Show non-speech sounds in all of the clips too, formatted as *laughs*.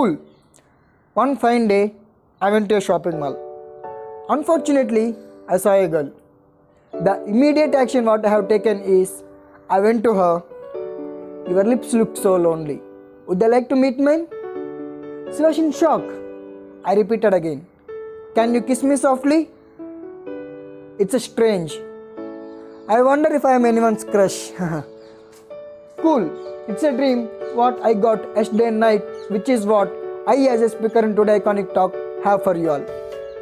Cool. One fine day, I went to a shopping mall. Unfortunately, I saw a girl. The immediate action what I have taken is I went to her. Your lips look so lonely. Would you like to meet mine? She was in shock. I repeated again. Can you kiss me softly? It's a strange. I wonder if I am anyone's crush. *laughs* cool. It's a dream what I got yesterday night, which is what I as a speaker in today iconic talk have for you all.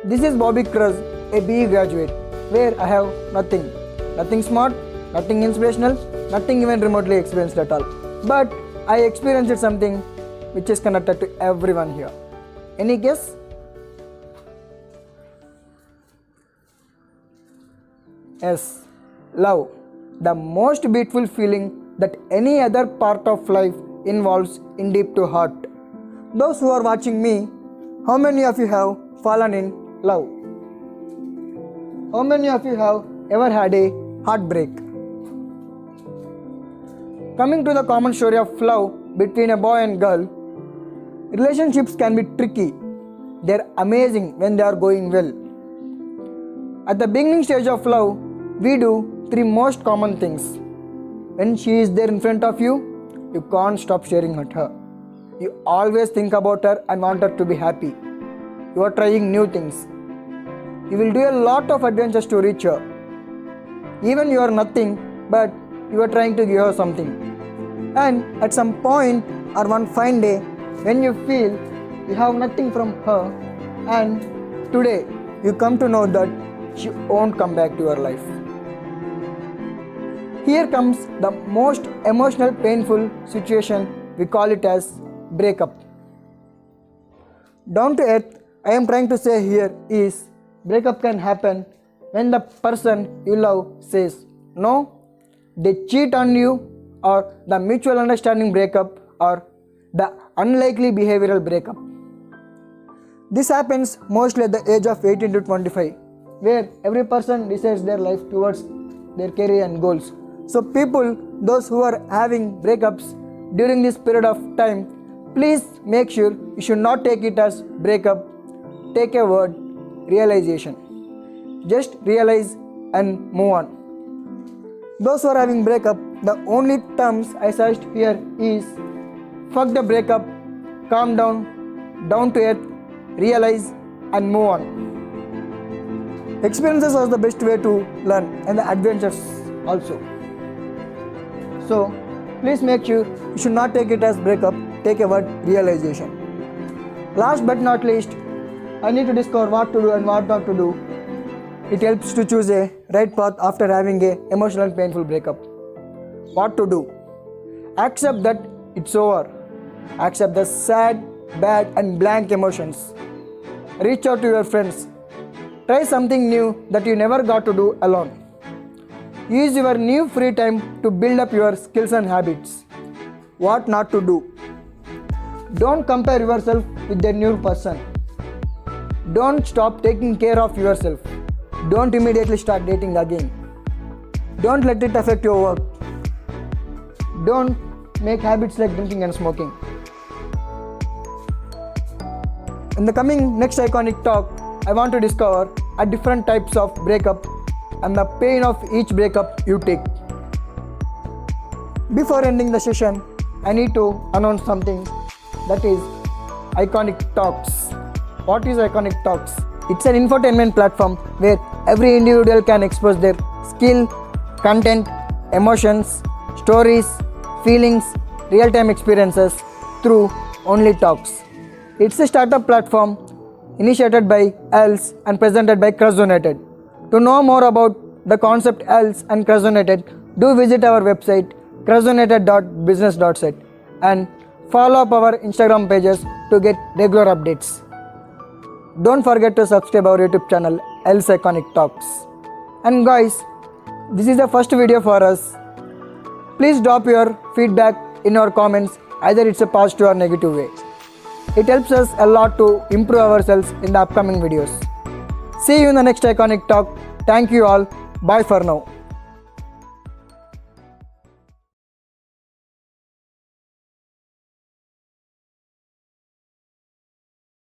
This is Bobby Cruz, a BE graduate, where I have nothing. Nothing smart, nothing inspirational, nothing even remotely experienced at all. But I experienced something which is connected to everyone here. Any guess? Yes, love. The most beautiful feeling that any other part of life involves in deep to heart. Those who are watching me, how many of you have fallen in love? How many of you have ever had a heartbreak? Coming to the common story of love between a boy and girl, relationships can be tricky. They're amazing when they are going well. At the beginning stage of love, we do three most common things. When she is there in front of you, you can't stop staring at her. You always think about her and want her to be happy. You are trying new things. You will do a lot of adventures to reach her. Even you are nothing, but you are trying to give her something. And at some point or one fine day, when you feel you have nothing from her, and today you come to know that she won't come back to your life. Here comes the most emotional, painful situation. We call it as breakup. Down to earth, I am trying to say here is breakup can happen when the person you love says no, they cheat on you, or the mutual understanding breakup, or the unlikely behavioral breakup. This happens mostly at the age of 18 to 25, where every person decides their life towards their career and goals. So, people, those who are having breakups during this period of time, please make sure you should not take it as breakup. Take a word realization. Just realize and move on. Those who are having breakup, the only terms I suggest here is fuck the breakup, calm down, down to earth, realize and move on. Experiences are the best way to learn and the adventures also. So please make sure you should not take it as breakup, take a word realization. Last but not least, I need to discover what to do and what not to do. It helps to choose a right path after having a emotional and painful breakup. What to do? Accept that it's over. Accept the sad, bad, and blank emotions. Reach out to your friends. Try something new that you never got to do alone. Use your new free time to build up your skills and habits. What not to do? Don't compare yourself with the new person. Don't stop taking care of yourself. Don't immediately start dating again. Don't let it affect your work. Don't make habits like drinking and smoking. In the coming next iconic talk, I want to discover a different types of breakup and the pain of each breakup you take. Before ending the session, I need to announce something that is Iconic Talks. What is Iconic Talks? It's an infotainment platform where every individual can express their skill, content, emotions, stories, feelings, real time experiences through only talks. It's a startup platform initiated by ELS and presented by Cruz United. To know more about the concept ELS and Cruz do visit our website cruzunited.business.set and follow up our Instagram pages to get regular updates. Don't forget to subscribe our YouTube channel ELS Iconic Talks. And guys, this is the first video for us. Please drop your feedback in our comments, either it's a positive or negative way. It helps us a lot to improve ourselves in the upcoming videos. See you in the next iconic talk. Thank you all. Bye for now.